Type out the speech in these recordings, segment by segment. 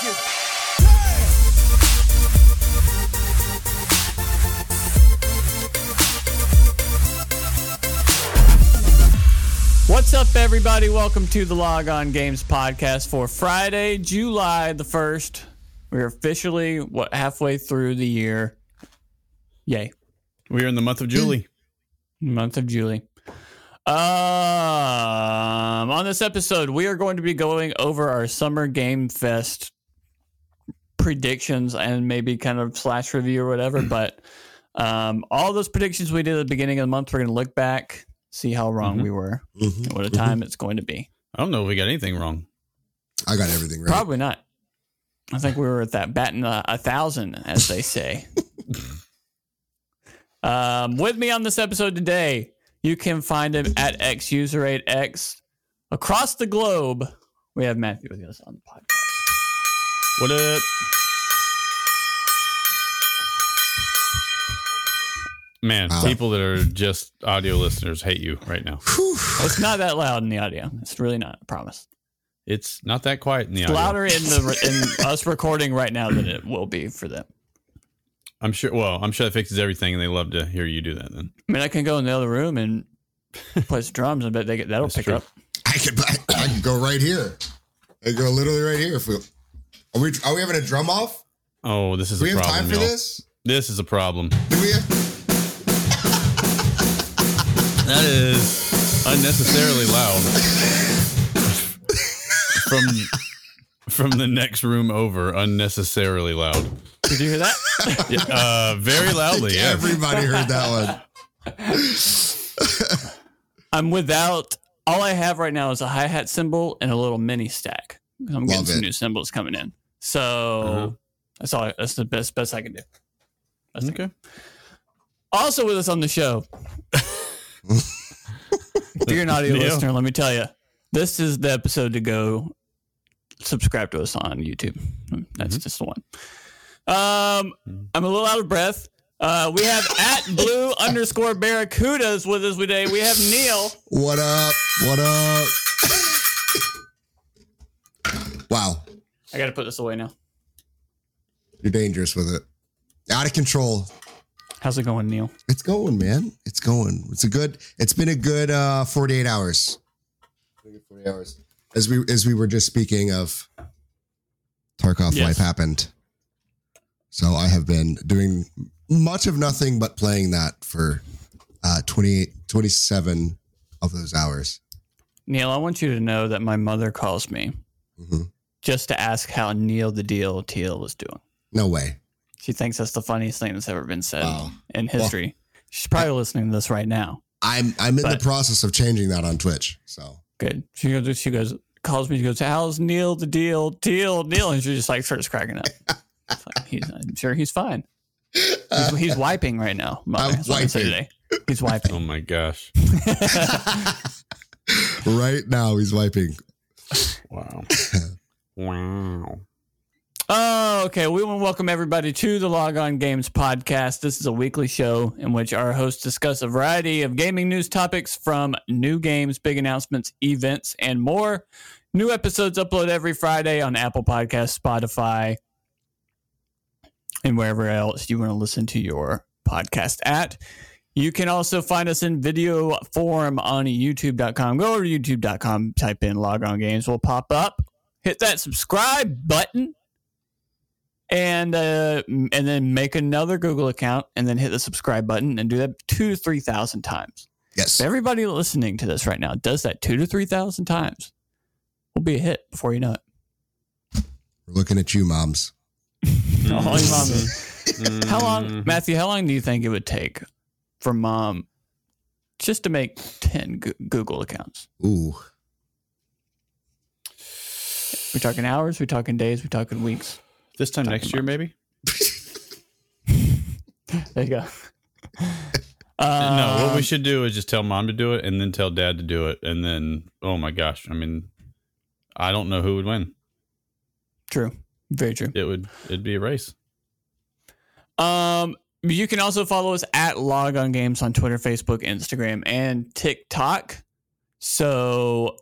What's up, everybody? Welcome to the Log On Games podcast for Friday, July the 1st. We're officially, what, halfway through the year. Yay. We're in the month of July. Month of July. Um, on this episode, we are going to be going over our Summer Game Fest predictions and maybe kind of slash review or whatever. but um, all those predictions we did at the beginning of the month, we're going to look back, see how wrong Mhm. we were, Mhm. and what a time it's going to be. I don't know if we got anything wrong. I got everything right. Probably not. I think we were at that batting a, a thousand, as they say. um, with me on this episode today, you can find him at xuser8x across the globe. We have Matthew with us on the podcast. What up? Man, Wow. people that are just audio listeners hate you right now. Whew. It's not that loud in the audio. It's really not. I promise. It's not that quiet in the It's audio. louder in the in us recording right now than it will be for them. I'm sure. Well, I'm sure that fixes everything, and they love to hear you do that. Then I mean, I can go in the other room and play some drums. I bet they get that'll That's pick true. up. I could I, I could go right here. I go literally right here. If we, are we are we having a drum off? oh, this is Do we a have problem. time for y'all. this? This is a problem. Do we have? That is unnecessarily loud. from from the next room over, unnecessarily loud. Did you hear that? Yeah, uh, very loudly. Yeah. Everybody heard that one. I'm without. All I have right now is a hi hat cymbal and a little mini stack. I'm getting Love some it. new cymbals coming in, so Uh-huh. that's all. That's the best best I can do. Best I can- Okay. Also with us on the show, if you're an audio Neil. listener, let me tell you, this is the episode to go subscribe to us on YouTube. That's Mm-hmm. just the one. Um, I'm a little out of breath. Uh, we have at blue underscore barracudas with us today. We have Neil. What up? What up? wow, I got to put this away now. you're dangerous with it. Out of control. How's it going, Neil? It's going, man. It's going. It's a good. It's been a good uh, 48 hours. Been good 48 hours. As we as we were just speaking of, Tarkov Yes. life happened. So I have been doing much of nothing but playing that for uh, 28, 27 of those hours. Neil, I want you to know that my mother calls me Mhm. Just to ask how Neil the Deal Teal is doing. No way. She thinks that's the funniest thing that's ever been said Wow. in history. She's probably listening to this right now. I'm I'm in But- the process of changing that on Twitch. So Good. She goes. She goes. Calls me. She goes. How's Neil the deal? Deal. Neil. And she just like starts cracking up. Like, he's, I'm sure he's fine. He's, he's wiping right now. Mother. I'm That's what wiping. today. He's wiping. Oh my gosh. right now he's wiping. Wow. wow. Oh, okay. We want to welcome everybody to the Log On Games podcast. This is a weekly show in which our hosts discuss a variety of gaming news topics from new games, big announcements, events, and more. New episodes upload every Friday on Apple Podcasts, Spotify, and wherever else you want to listen to your podcast at. You can also find us in video form on youtube.com. Go over to youtube.com, type in Log On Games, will pop up. Hit that subscribe button and uh, and then make another Google account and then hit the subscribe button and do that two to three thousand times. Yes. If everybody listening to this right now does that two to three thousand times, we'll be a hit before you know it. We're looking at you, moms. Oh, your mom How long, Mm, Matthew? How long do you think it would take for mom just to make ten Google accounts? Ooh. We talking hours? We talking days? We talking weeks? This time next year, maybe? There you go. no, what we Um, should do is just tell mom to do it and then tell dad to do it. And then, oh my gosh. I mean, I don't know who would win. True. Very true. It would, it'd be a race. Um, you can also follow us at Log On Games on Twitter, Facebook, Instagram, and TikTok. So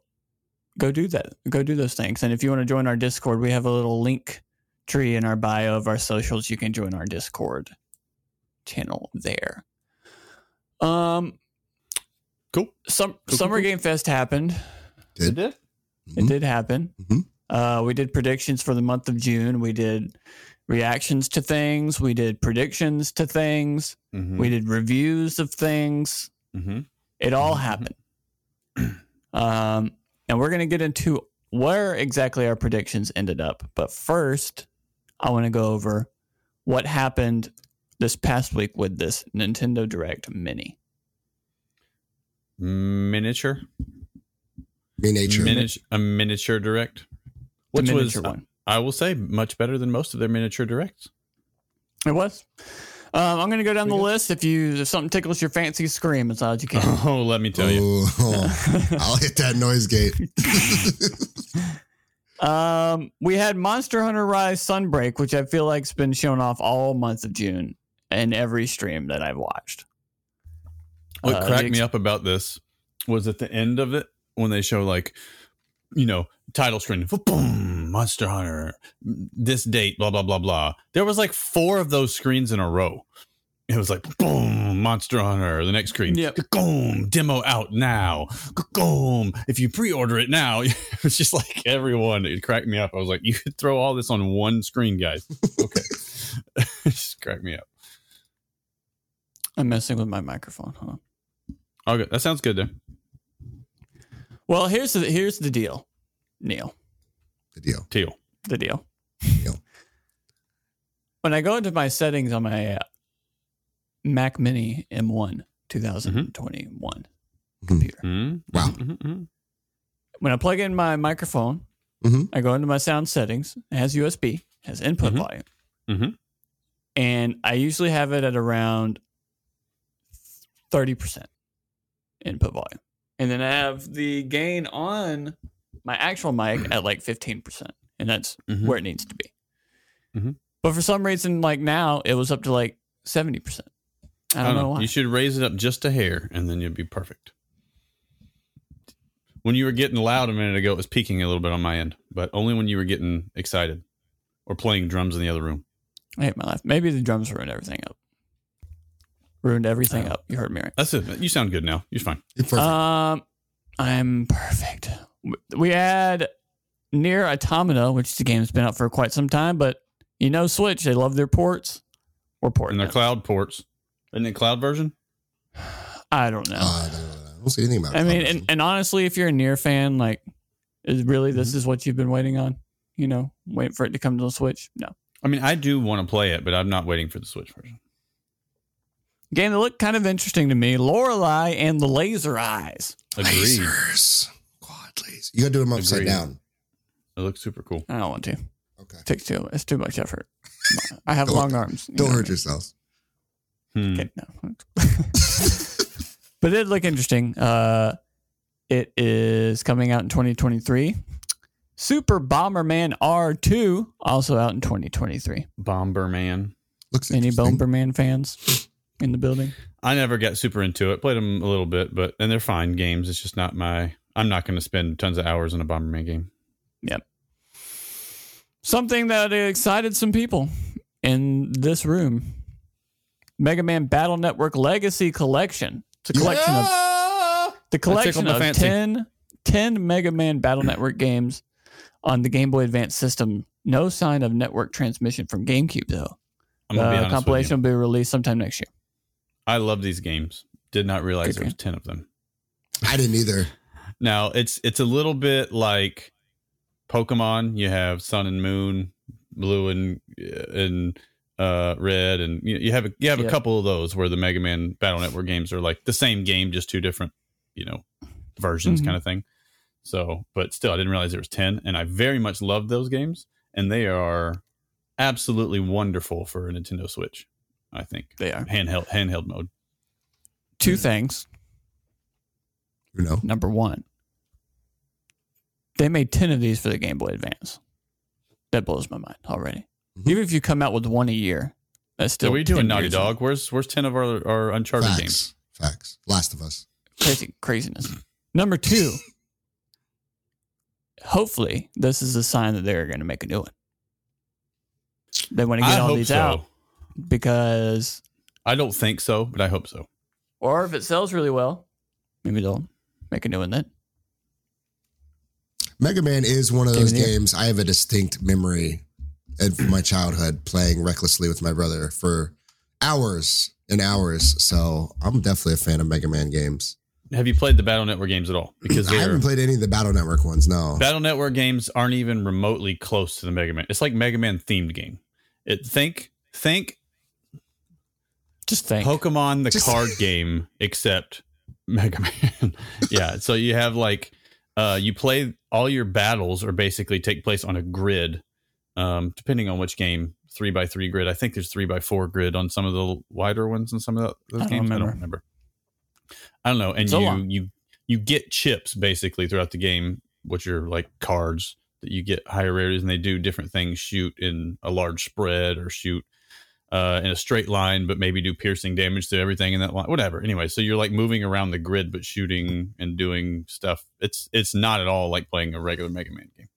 go do that. Go do those things. And if you want to join our Discord, we have a little link tree in our bio of our socials. You can join our Discord channel there. Um, Cool. some cool, Summer cool. Game Fest happened. Did. did. It Mhm. did happen. Mhm. Uh, we did predictions for the month of June. We did reactions to things. We did predictions to things. Mm-hmm. We did reviews of things. mm-hmm. It all Mhm. happened. Um, and we're going to get into where exactly our predictions ended up. But first, I want to go over what happened this past week with this Nintendo Direct Mini. Miniature. Miniature. Miniature. A miniature direct. The Which was, one. I will say, much better than most of their miniature directs. It was. Um, I'm going to go down the list. If you if something tickles your fancy, scream as loud as you can. Oh, let me tell you. Oh, I'll hit that noise gate. Um, we had Monster Hunter Rise Sunbreak, which I feel like's been shown off all month of June in every stream that I've watched. What Uh, cracked the me up about this was at the end of it when they show like, you know, title screen, boom, Monster Hunter, this date, blah blah blah blah. There was like four of those screens in a row. It was like boom, Monster Hunter. The next screen, Yep. boom, demo out now. Boom, if you pre-order it now, it was just like everyone. It cracked me up. I was like, you could throw all this on one screen, guys. Okay, it just cracked me up. I'm messing with my microphone. Hold on. Okay, that sounds good then. Well, here's the here's the deal, Neil. the deal. Teal. The deal. Deal. When I go into my settings on my uh, Mac Mini M1 2021 computer, Mm-hmm. Wow. Mm-hmm. when I plug in my microphone, Mhm. I go into my sound settings. It has USB, has input Mhm. volume, and I usually have it at around thirty percent input volume, and then I have the gain on my actual mic at like fifteen percent, and that's Mhm. where it needs to be. Mhm. But for some reason, like now, it was up to like seventy percent. I don't, know why. You should raise it up just a hair, and then you'd be perfect. When you were getting loud a minute ago, it was peaking a little bit on my end, but only when you were getting excited or playing drums in the other room. I hate my life. Maybe the drums ruined everything up. Ruined everything Oh. up. You heard me right. That's it. You sound good now. You're fine. You're perfect. Um, I'm perfect. We had NieR Automata, which the game's been out for quite some time, but you know, Switch, they love their ports. We're porting. And their cloud ports. Isn't it cloud version? I don't know. Uh, I, don't, I don't see anything about. I mean, and, and honestly, if you're a NieR fan, like, is really this Mm-hmm. is what you've been waiting on? You know, waiting for it to come to the Switch? No. I mean, I do want to play it, but I'm not waiting for the Switch version. Game that looked kind of interesting to me Lorelei and the Laser Eyes. Agreed. lasers. Quad lasers. You gotta do them upside Agreed. down. It looks super cool. I don't want to. Okay. takes too, it's too much effort. I have long arms. you Don't know hurt what I mean? yourselves. Hmm. Okay, no. but it did look interesting. Uh, it is coming out in 2023. Super Bomberman R2 also out in 2023. Bomberman. Looks Any interesting. Bomberman fans in the building? I never got super into it. Played them a little bit, but and they're fine games. It's just not my. I'm not going to spend tons of hours in a Bomberman game. Yep. Something that excited some people in this room. Mega Man Battle Network Legacy Collection. It's a collection of the collection of fancy. 10, 10 Mega Man Battle Network games on the Game Boy Advance system. No sign of network transmission from GameCube, though. I'm gonna be The honest compilation will be released sometime next year. I love these games. Did not realize Good there was game. ten of them. I didn't either. Now it's it's a little bit like Pokemon. You have Sun and Moon, Blue and and uh, Red, and you, you have a, you have Yep. a couple of those where the Mega Man Battle Network games are like the same game, just two different you know versions, Mhm. kind of thing. So, but still, I didn't realize there was ten, and I very much love those games, and they are absolutely wonderful for a Nintendo Switch. I think They are. handheld handheld mode. Two things. You know. Number one, they made 10 of these for the Game Boy Advance. That blows my mind already. Mhm. Even if you come out with one a year, that's So still. what are you doing, 10 Naughty years Dog? Where's where's ten of our our Uncharted games? Facts. Facts. Last of Us. crazy craziness. Number two, hopefully this is a sign that they're going to make a new one. They want to I get all these so. out because, I don't think so, but I hope so. or if it sells really well, maybe they'll make a new one then. Mega Man is one of Game those of games I have a distinct memory of my childhood playing recklessly with my brother for hours and hours. So I'm definitely a fan of Mega Man games. Have you played the Battle Network games at all? Because I haven't played any of the Battle Network ones. No. Battle Network games aren't even remotely close to the Mega Man. It's like Mega Man themed game. It think think Just think. Pokemon the Just- card game except Mega Man. yeah, so you have like uh you play all your battles are basically take place on a grid. Um depending on which game, 3 by 3 grid. I think there's 3 by 4 grid on some of the wider ones and some of the, those I games. I don't remember. I don't know. And So you long. you you get chips basically throughout the game, which are like cards that you get higher rarities and they do different things, shoot in a large spread or shoot uh, in a straight line, but maybe do piercing damage to everything in that line. Whatever. Anyway, so you're like moving around the grid, but shooting and doing stuff. It's it's not at all like playing a regular Mega Man game.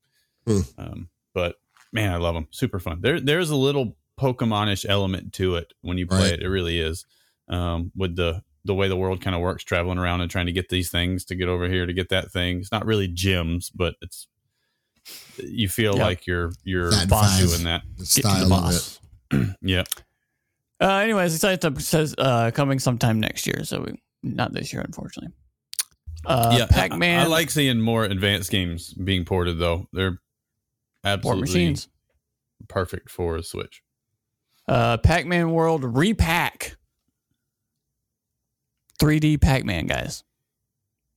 Hmm. Um, but man, I love them. Super fun. There there's a little Pokemonish element to it when you play Right. it. It really is. Um, with the the way the world kind of works, traveling around and trying to get these things to get over here to get that thing. It's not really gyms, but it's you feel Yeah. like you're you're doing that. the style of it. Boss. Yeah. Uh, anyways, excited to says uh, coming sometime next year. So we, not this year, unfortunately. Uh, yeah, Pac Man. I like seeing more advanced games being ported, though. They're Port absolutely machines. perfect for a Switch. Uh, Pac Man World Re-Pac. 3D Pac Man, guys.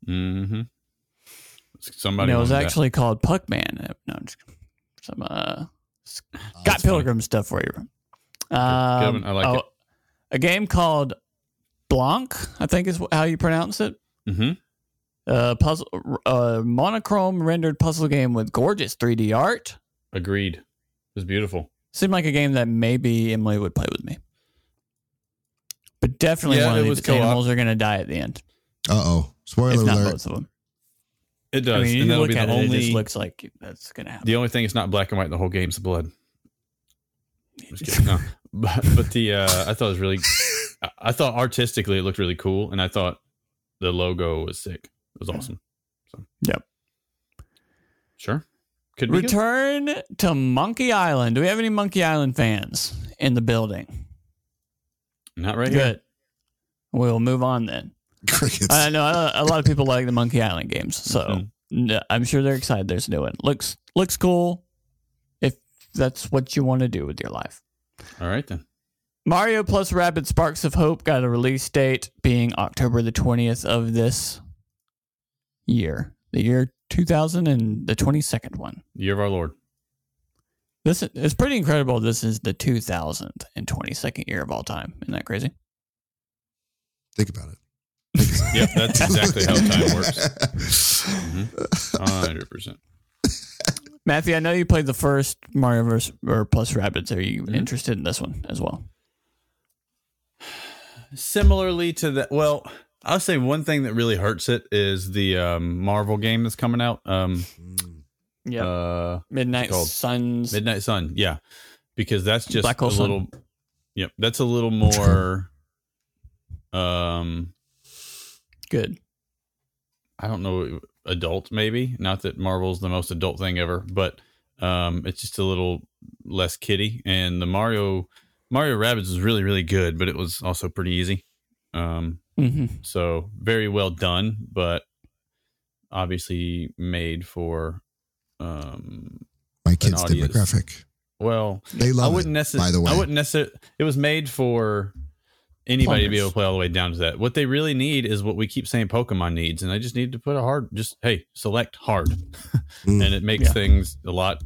Mm-hmm. Somebody no, it was wanted that. actually called Puck Man. No, I'm just, some uh, Oh, Scott that's funny. Pilgrim stuff for you. Good Um, one. I like oh, it. A game called Blanc, I think is how you pronounce it. Mm-hmm. Uh, puzzle, uh, monochrome rendered puzzle game with gorgeous 3D art. Agreed. It was beautiful. Seemed like a game that maybe Emily would play with me. But definitely Yeah, one it of was these co-op. animals are going to die at the end. Uh oh. Spoiler if not alert. both of them. It does, I mean, you and that'll look be the at it, it only. just looks like that's going to happen. the only thing it's not black and white. in The whole game game's blood. Just kidding. No. But, but the uh, I thought it was really. I- I thought artistically it looked really cool, and I thought the logo was sick. It was awesome. So Yep. sure, could be good. Return to Monkey Island. Do we have any Monkey Island fans in the building? Not right here. Good. We'll move on then. Crickets. I know a a lot of people like the Monkey Island games, so Mhm. n- I'm sure they're excited. There's a new one. Looks looks cool. If that's what you want to do with your life. All right then. Mario plus Rabbids Sparks of Hope got a release date being October the 20th of this year, the year 2000 and the 22nd one. Year of our Lord. This is, it's pretty incredible. This is the 2022nd year of all time. Isn't that crazy? Think about it. Yep, that's exactly how time works. Mm-hmm. Hundred percent. Matthew, I know you played the first Mario vs. or plus Rabbids. Are you Mhm. interested in this one as well? Similarly to that, well, I'll say one thing that really hurts it is the um, Marvel game that's coming out. Um, Yeah. uh, Midnight? Suns. Midnight Sun, yeah, because that's just Black a Sun. little. Yep, that's a little more. Um, Good. I don't know, adult maybe. Not that Marvel's the most adult thing ever, but um, it's just a little less kiddie. And the Mario Mario Rabbids was really really good, but it was also pretty easy. Um, hmm so very well done, but obviously made for um, My kids' demographic. well, They love I wouldn't it. necessarily. by the way. I wouldn't necessarily. It was made for anybody to be able to play all the way down to that. What they really need is what we keep saying Pokemon needs, and I just need to put a hard. Just hey, select hard, Mm. and it makes Yeah. things a lot,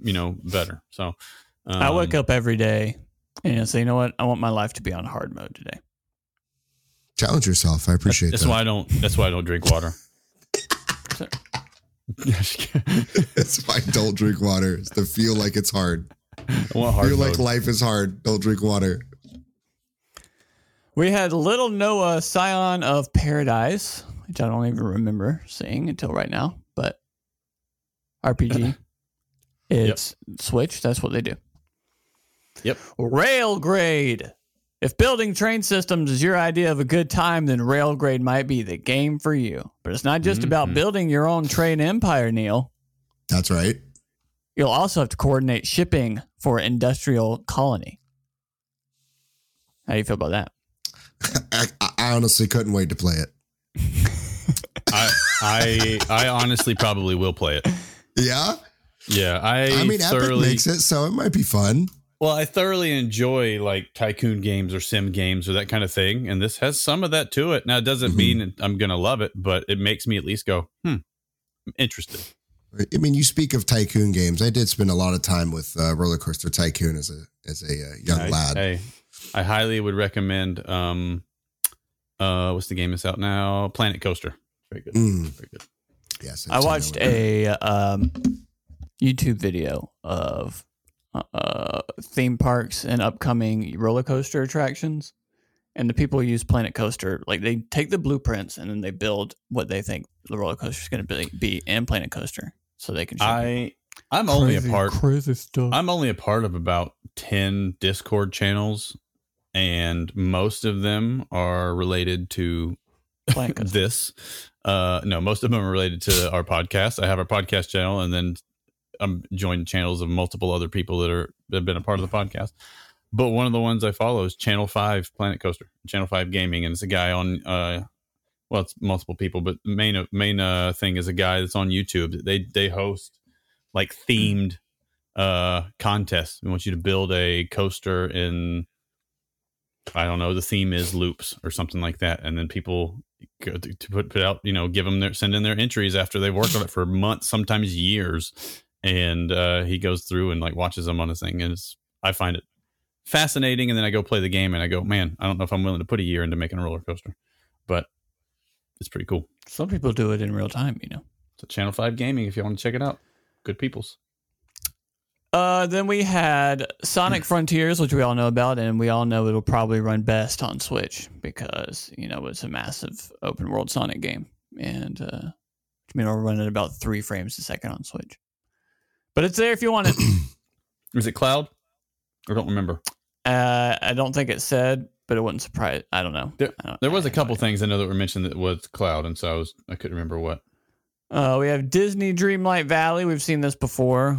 you know, better. So um, I wake up every day and say, you know what? I want my life to be on hard mode today. Challenge yourself. I appreciate That's that. why I don't. That's why I don't drink water. That's why I don't drink water. It's to feel like it's hard. I want hard feel like life is hard. Don't drink water. We had Little Noah Scion of Paradise, which I don't even remember seeing until right now, but RPG. It's Switch. That's what they do. Yep. Railgrade. If building train systems is your idea of a good time, then Railgrade might be the game for you. But it's not just about Mhm. building your own train empire, Neil. That's right. You'll also have to coordinate shipping for industrial colony. How do you feel about that? I, I honestly couldn't wait to play it. I I I honestly probably will play it. Yeah. Yeah, I, I mean, Epic makes it, so it might be fun. well. I thoroughly enjoy like tycoon games or sim games or that kind of thing, and this has some of that to it. Now, it doesn't Mhm. mean I'm gonna love it, but it makes me at least go, hmm, I'm interested. I mean, you speak of tycoon games. I did spend a lot of time with uh, Roller Coaster Tycoon as a as a uh, young I, lad. Hey, I highly would recommend. Um, uh, what's the game that's out now? Planet Coaster. Very good. Mm. Very good. yes, I watched a um, YouTube video of uh, theme parks and upcoming roller coaster attractions, and the people use Planet Coaster. Like they take the blueprints and then they build what they think the roller coaster is going to be, be in Planet Coaster, so they can. show people. I I'm only a part. crazy stuff. I'm only a part of about 10 Discord channels, and most of them are related to this. Uh, no, most of them are related to our podcast. I have our podcast channel, and then I'm joined channels of multiple other people that are that have been a part of the podcast. But one of the ones I follow is Channel Five Planet Coaster, Channel Five Gaming, and it's a guy on. Uh, well, it's multiple people, but the main main uh, thing is a guy that's on YouTube. They they host like themed uh contests. We want you to build a coaster in I don't know, the theme is loops or something like that. And then people go to, to put put out, you know, give them their send in their entries after they've worked on it for months, sometimes years. And uh he goes through and like watches them on his thing. And it's I find it fascinating. And then I go play the game and I go, man, I don't know if I'm willing to put a year into making a roller coaster. But it's pretty cool. Some people do it in real time, you know. So Channel 5 Gaming if you want to check it out. Good peoples. Uh, then we had Sonic Frontiers, which we all know about, and we all know it'll probably run best on Switch because you know it's a massive open world Sonic game, and uh, I mean it'll run at about three frames a second on Switch. But it's there if you want it. Is it cloud? I don't remember. uh, I don't think it said, but it wouldn't surprise. I don't know. There- don't- There was a couple things I know that were mentioned that was cloud, and so I was I couldn't remember what. Uh, we have Disney Dreamlight Valley. We've seen this before.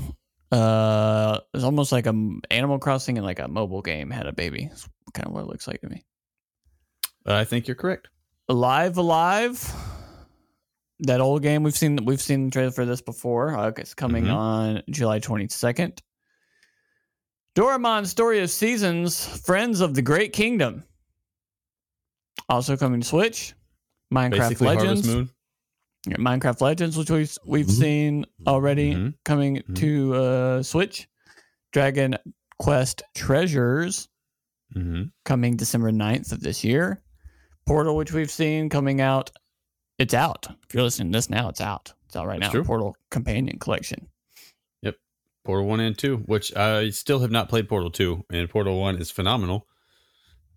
Uh, it's almost like a Animal Crossing and like a mobile game had a baby. It's kind of what it looks like to me. I think you're correct. Alive Alive. That old game we've seen we've seen the trailer for this before. Uh, it's coming Mhm. on July 22nd. Doraemon Story of Seasons, Friends of the Great Kingdom. Also coming to Switch. Minecraft Basically, Legends. Harvest Moon. Yeah, Minecraft Legends, which we've we've Mhm. seen already Mhm. coming Mhm. to uh, Switch. Dragon Quest Treasures Mm-hmm. coming December 9th of this year. Portal, which we've seen coming out, it's out. If you're listening to this now, it's out. It's out right That's now. true. Portal Companion Collection. Yep. Portal One and Two, which I still have not played Portal Two, and Portal One is phenomenal.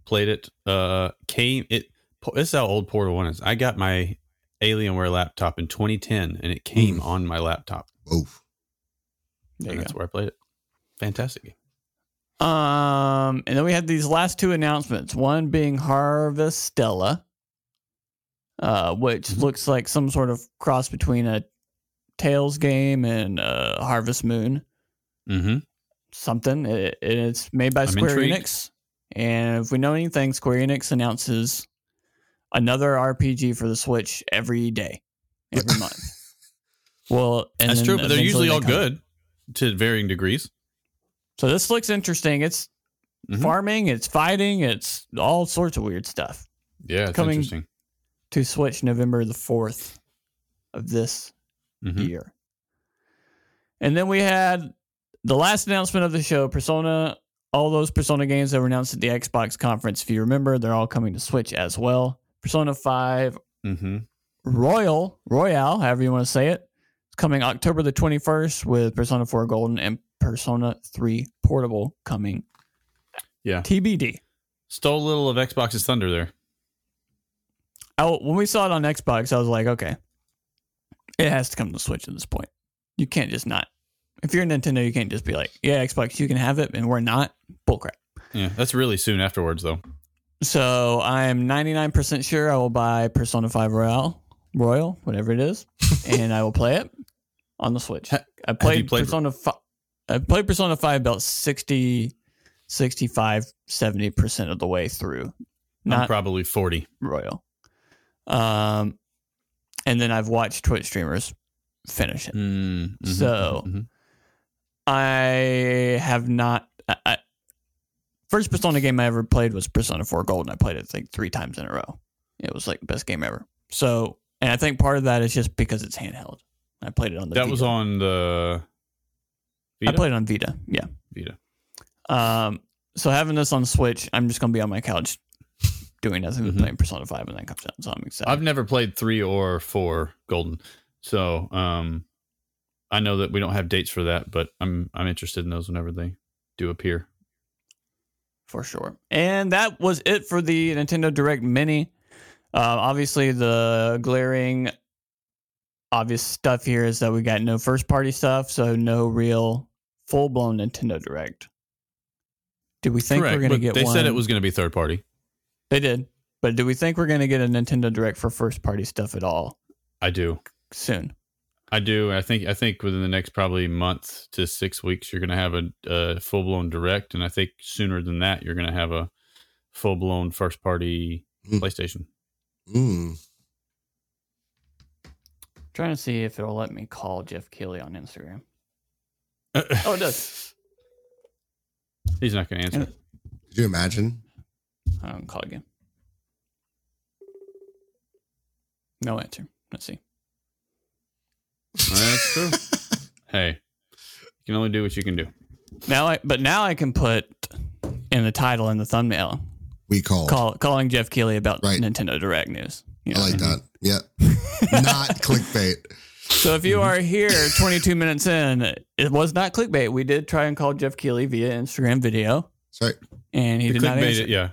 Played it. Uh, came it. This is how old Portal One is. I got my Alienware laptop in 2010, and it came Mm. on my laptop, Oh, There and you that's where I played it. Fantastic game. Um, and then we had these last two announcements. One being Harvestella, uh, which Mhm. looks like some sort of cross between a Tales game and uh, Harvest Moon. Mm-hmm. something. It, it's made by I'm Square intrigued. Enix, and if we know anything, Square Enix announces another RPG for the Switch every day, every month. Well, and That's true, but they're usually they all come- good to varying degrees. So this looks interesting. It's Mhm. farming, it's fighting, it's all sorts of weird stuff. Yeah, it's Coming- interesting. To Switch November the fourth of this Mhm. year. And then we had the last announcement of the show, Persona, all those Persona games that were announced at the Xbox conference. If you remember, they're all coming to Switch as well. Persona 5 Mm-hmm. Royal, Royale, however you want to say it, it's coming October the 21st with Persona 4 Golden and Persona 3 Portable coming. Yeah. TBD. Stole a little of Xbox's thunder there. Oh, when we saw it on Xbox, I was like, okay, it has to come to Switch at this point. You can't just not If you're Nintendo, you can't just be like, "Yeah, Xbox, you can have it," and we're not. Bullcrap. Yeah, that's really soon afterwards, though. So I'm 99% sure I will buy Persona 5 Royal, Royal, whatever it is, and I will play it on the Switch. I played, played- Persona 5. I played Persona 5 about 60, 65, 70% of the way through. I'm Not probably 40. Royal. Um, and then I've watched Twitch streamers finish it. Mm, mhm, So- mhm. I have not. I, I, first Persona game I ever played was Persona 4 Gold, and I played it like three times in a row. It was like the best game ever. So, and I think part of that is just because it's handheld. I played it on the. that Vita. was on the. I played it on Vita. Yeah. Vita. Um. So having this on Switch, I'm just gonna be on my couch doing nothing but Mhm. playing Persona 5 when that comes out. So I'm excited. I've never played three or four Golden, so um, I know that we don't have dates for that, but I'm I'm interested in those whenever they do appear. For sure. And that was it for the Nintendo Direct Mini. Uh, obviously, the glaring obvious stuff here is that we got no first party stuff, so no real full blown Nintendo Direct. Do we think we're going to get They one? said it was going to be third party. They did. But do we think we're going to get a Nintendo Direct for first party stuff at all I do. soon? I do. I think. I think within the next probably month to six weeks, you're going to have a, a full blown direct, and I think sooner than that, you're going to have a full blown first party Hmm. PlayStation. Mm. trying to see if it'll let me call Geoff Keighley on Instagram. Oh, it does. He's not going to answer. Could you imagine? I don't call again. No answer. Let's see. That's true. hey, you can only do what you can do. Now, I, but now I can put in the title and the thumbnail We called. call, calling Geoff Keighley about Right. Nintendo Direct news. You know I like I mean? that. Yeah. Not clickbait. So if you are here 22 minutes in, it was not clickbait. We did try and call Geoff Keighley via Instagram video, Sorry. and he The did not clickbait, answer. yeah.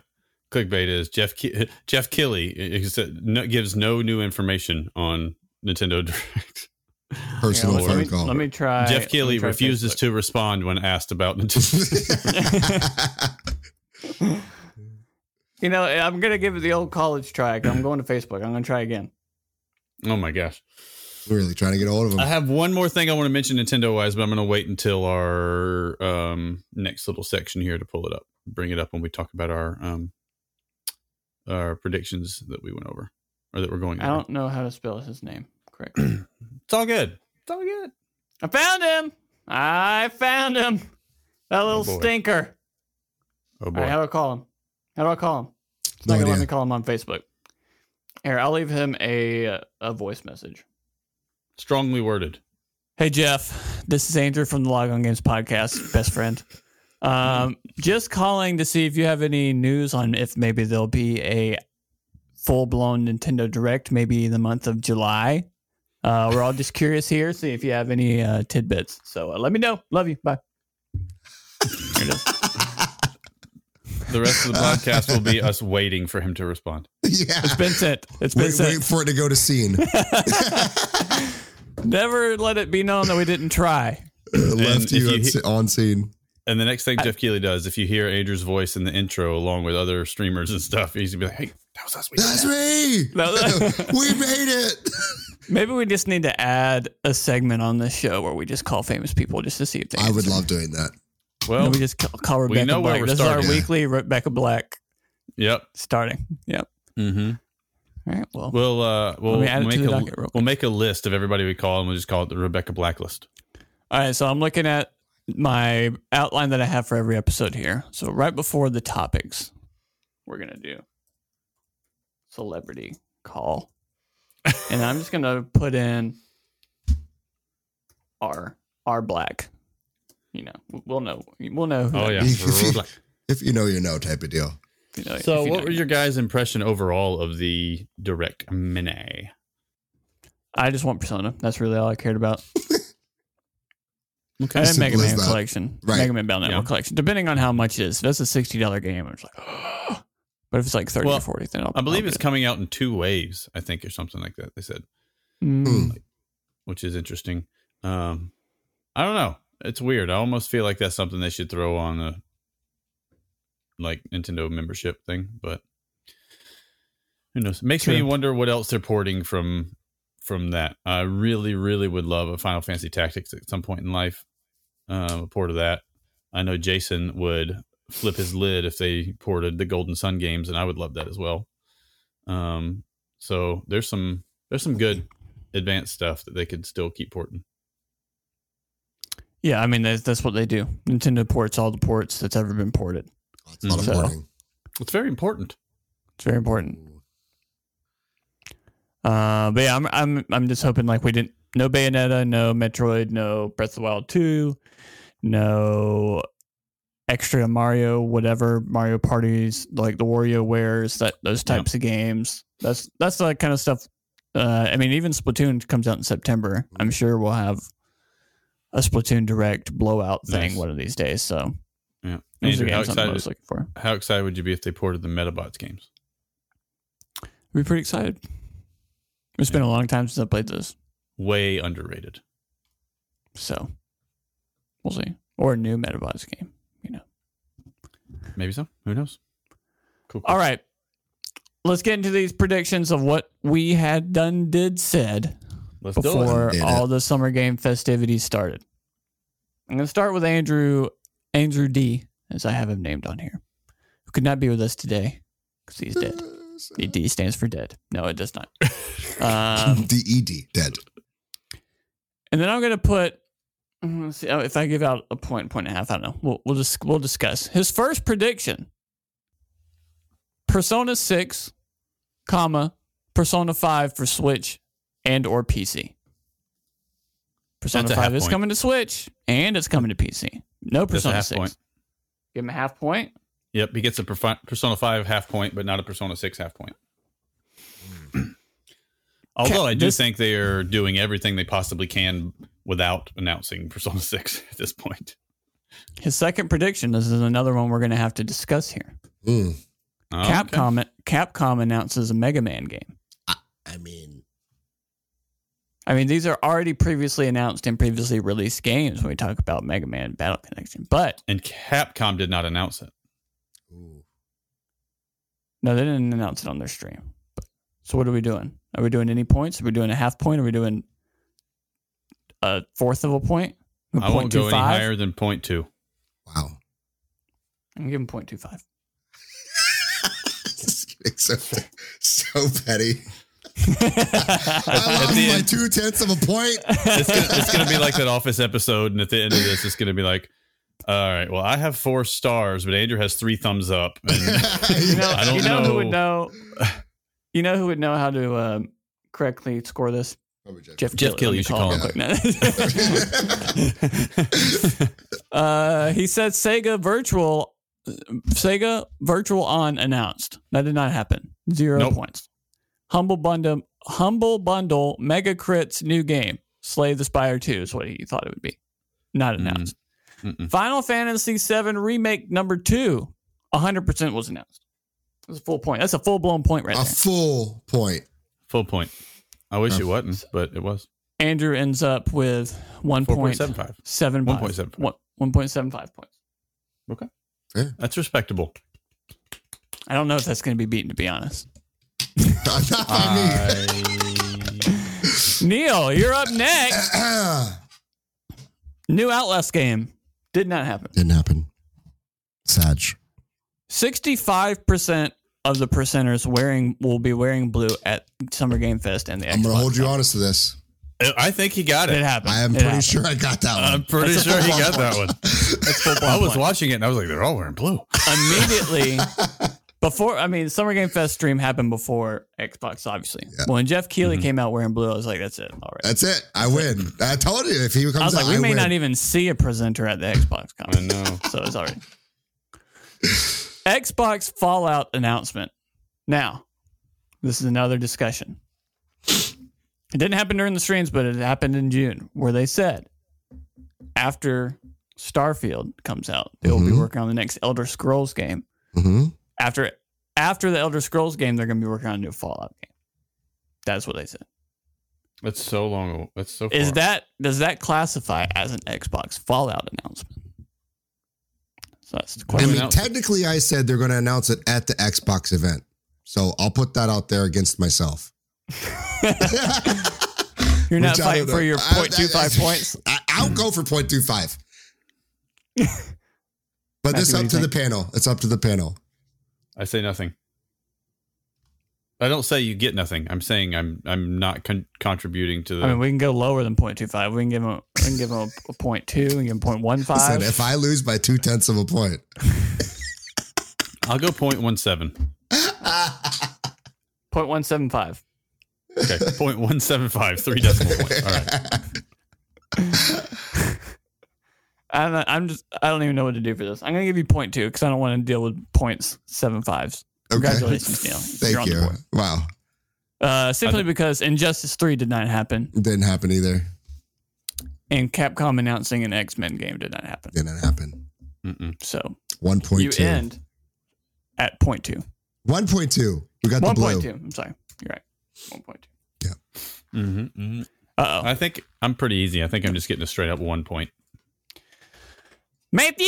Clickbait is Geoff Ke- Geoff Keighley no, gives no new information on Nintendo Direct. Here, Personal let, phone me, call. let me try. Geoff let Keighley try refuses Facebook. to respond when asked about Nintendo. You know, I'm gonna give it the old college try. I'm going to Facebook. I'm gonna try again. oh my gosh! We're really trying to get a hold of him. I have one more thing I want to mention Nintendo wise, but I'm going to wait until our um, next little section here to pull it up, bring it up when we talk about our um, our predictions that we went over or that we're going. I over. don't know how to spell his name correctly. It's all good. It's all good. I found him. I found him. That little boy. stinker. Oh boy. right, how do I call him? How do I call him? It's No not gonna let me call him on Facebook. Here, I'll leave him a a voice message. Strongly worded. Hey Geoff, this is Andrew from the Log On Games podcast, best friend. Um, just calling to see if you have any news on if maybe there'll be a full blown Nintendo Direct, maybe in the month of July. Uh, we're all just curious here, see if you have any uh, tidbits. So uh, let me know. Love you. Bye. Here it is. The rest of the podcast will be us waiting for him to respond. yeah. It's been sent. It's been Wait, sent. wait for it to go to scene. Never let it be known that we didn't try. Left you, you on, on scene. And the next thing Geoff Keighley does, if you hear Andrew's voice in the intro along with other streamers and stuff, he's gonna be like, "Hey, that was us." We That's that." me. we made it. Maybe we just need to add a segment on this show where we just call famous people just to see if they. I would love doing that. Well, And we just call, call Rebecca know where Black. we're This is our starting. weekly Rebecca Black yep. starting. Yep. Mm-hmm. All right. Well, We'll uh, we'll me add make a we'll make a list of everybody we call, and we'll just call it the Rebecca Blacklist. all right. So I'm looking at my outline that I have for every episode here. So right before the topics, we're gonna do celebrity call, and I'm just gonna put in R R Black. You know, we'll know. We'll know. who Oh yeah. If you- If you know, you know, type of deal. You know, So, what know, was your guys' impression overall of the direct mini? I just want Persona. That's really all I cared about. Okay. And Mega Man that. collection, Right. Mega Man Battle Network Yeah. collection, depending on how much it is. If that's a sixty dollar game, it's like, but if it's like thirty Well, or forty, then I'll, I believe I'll it's get coming out in two waves, I think, or something like that. They said. Mm. Hmm. which is interesting. Um, I don't know. It's weird. I almost feel like that's something they should throw on the like Nintendo membership thing, but who knows? It makes me wonder what else they're porting from from that. I really, really would love a Final Fantasy Tactics at some point in life. Um, a port of that. I know Jason would flip his lid if they ported the Golden Sun games, and I would love that as well. Um, so there's some there's some good advanced stuff that they could still keep porting. Yeah, I mean that's, that's what they do. Nintendo ports all the ports that's ever been ported. It's a lot of So- It's very important. It's very important. Uh, but yeah, I'm I'm I'm just hoping like we didn't no Bayonetta, no Metroid, no Breath of the Wild two, no extra Mario, whatever Mario parties like the Wario wares that those Yeah. types of games. That's that's the kind of stuff. Uh, I mean, even Splatoon comes out in September. I'm sure we'll have a Splatoon direct blowout thing Nice. one of these days. So Yeah. Andrew, how excited, looking for. how excited would you be if they ported the Medabots games? We're pretty excited. It's been a long time since I played this. Way underrated. So we'll see. Or a new Medabots game. Maybe so. Who knows? Cool. cool. All right. Let's get into these predictions of what we had done, did, said Let's before Did all the summer game festivities started. I'm going to start with Andrew Andrew D, as I have him named on here, who could not be with us today because he's dead. The D stands for dead. No, it does not. Um, DED, E dead. And then I'm gonna put. Mm, Let's see oh, if I give out a point, point and a half. I don't know. We'll we'll just we'll discuss his first prediction. Persona Six, comma Persona Five for Switch and or PC. Persona That's a half Five is point. coming to Switch and it's coming to PC. No Persona Six. point. Give him a half point. Yep, he gets a Persona 5 half point, but not a Persona 6 half point. Although I do this- think they are doing everything they possibly can without announcing Persona 6 at this point. His second prediction. This is another one we're gonna have to discuss here. Mm. Oh, okay. Capcom Capcom announces a Mega Man game. I mean, I mean, these are already previously announced and previously released games when we talk about Mega Man Battle Connection. But And Capcom did not announce it. ooh. no, they didn't announce it on their stream. So what are we doing? Are we doing any points? Are we doing a half point? Are we doing a fourth of a point? A I won't go any higher than point two. wow. I'm giving 0.25. This is getting so so petty. At I lost my end- two tenths of a point. It's gonna, it's gonna be like that Office episode, and at the end of this, it's gonna be like, all right, well, I have four stars, but Andrew has three thumbs up. And You know, I don't you know, who would know. know? You know who would know how to um, correctly score this? Geoff Geoff Kill. Kill, you should call him. quick. No. uh, he said Sega Virtual, Sega Virtual On announced. That did not happen. Zero Nope. points. Humble Bundle, Humble Bundle, MegaCrit's new game. Slay the Spire 2 is what he thought it would be. Not Mm. announced. Mm-mm. Final Fantasy VII Remake number two, 100% was announced. That's a full point. That's a full blown point right now. a there. full point. Full point. I wish it wasn't, but it was. Andrew ends up with 1.75. 4.75. 1.75. One- 1.75 points. Fair. That's respectable. I don't know if that's going to be beaten, to be honest. Not by me. Neil, you're up next. New Outlast game. Did not happen. Didn't happen. Sag. 65% of the percenters wearing will be wearing blue at Summer Game Fest and the I'm gonna hold you honest to this. I think he got It it. happened. I am It pretty happened. sure I got that one. I'm pretty That's sure he got point. that one. That's full blown I was point. watching it and I was like, they're all wearing blue. immediately before I mean Summer Game Fest stream happened before Xbox obviously. Yeah. When Geoff Keighley Mhm. came out wearing blue, I was like, that's it. All right. That's it. I win. I told you if he comes I was like, out, we I may win. not even see a presenter at the Xbox I con. know. So it's already Xbox Fallout announcement. Now, this is another discussion. It didn't happen during the streams, but it happened in June, where they said after Starfield comes out, they will be Mhm. working on the next Elder Scrolls game. Mhm. After after the Elder Scrolls game, they're going to be working on a new Fallout game. That's what they said. That's so long. That's so. Far. Is that does that classify as an Xbox Fallout announcement? So that's the I mean, announce- technically, I said they're going to announce it at the Xbox event. So I'll put that out there against myself. You're not Which fighting don't for know. your I- 0.25 points. I, I'll go for 0.25. but Matthew, this up to you the panel. It's up to the panel. I say nothing. I don't say you get nothing. I'm saying I'm I'm not con- contributing to the. I mean, we can go lower than 0.25. We can give them we can give them a, a 0.2 and give him 0.15. Listen, if I lose by two tenths of a point, I'll go 0.17. 0.175. Okay, 0.175, three decimal points. All right. I'm, not, I'm just, I don't even know what to do for this. I'm going to give you 0.2 because I don't want to deal with 0.75s. Congratulations, Neil. Thank You're on the board. Wow. Uh, simply because Injustice 3 did not happen Didn't happen either. and Capcom announcing an X Men game did not happen. Didn't happen. Mm-mm. So 1.2. you end at 0.2. 1.2. We got the blue. 1.2. I'm sorry. You're right. 1.2. Mm-hmm, mm-hmm. Uh oh. I think I'm pretty easy. I think I'm just getting a straight up one point. Matthew!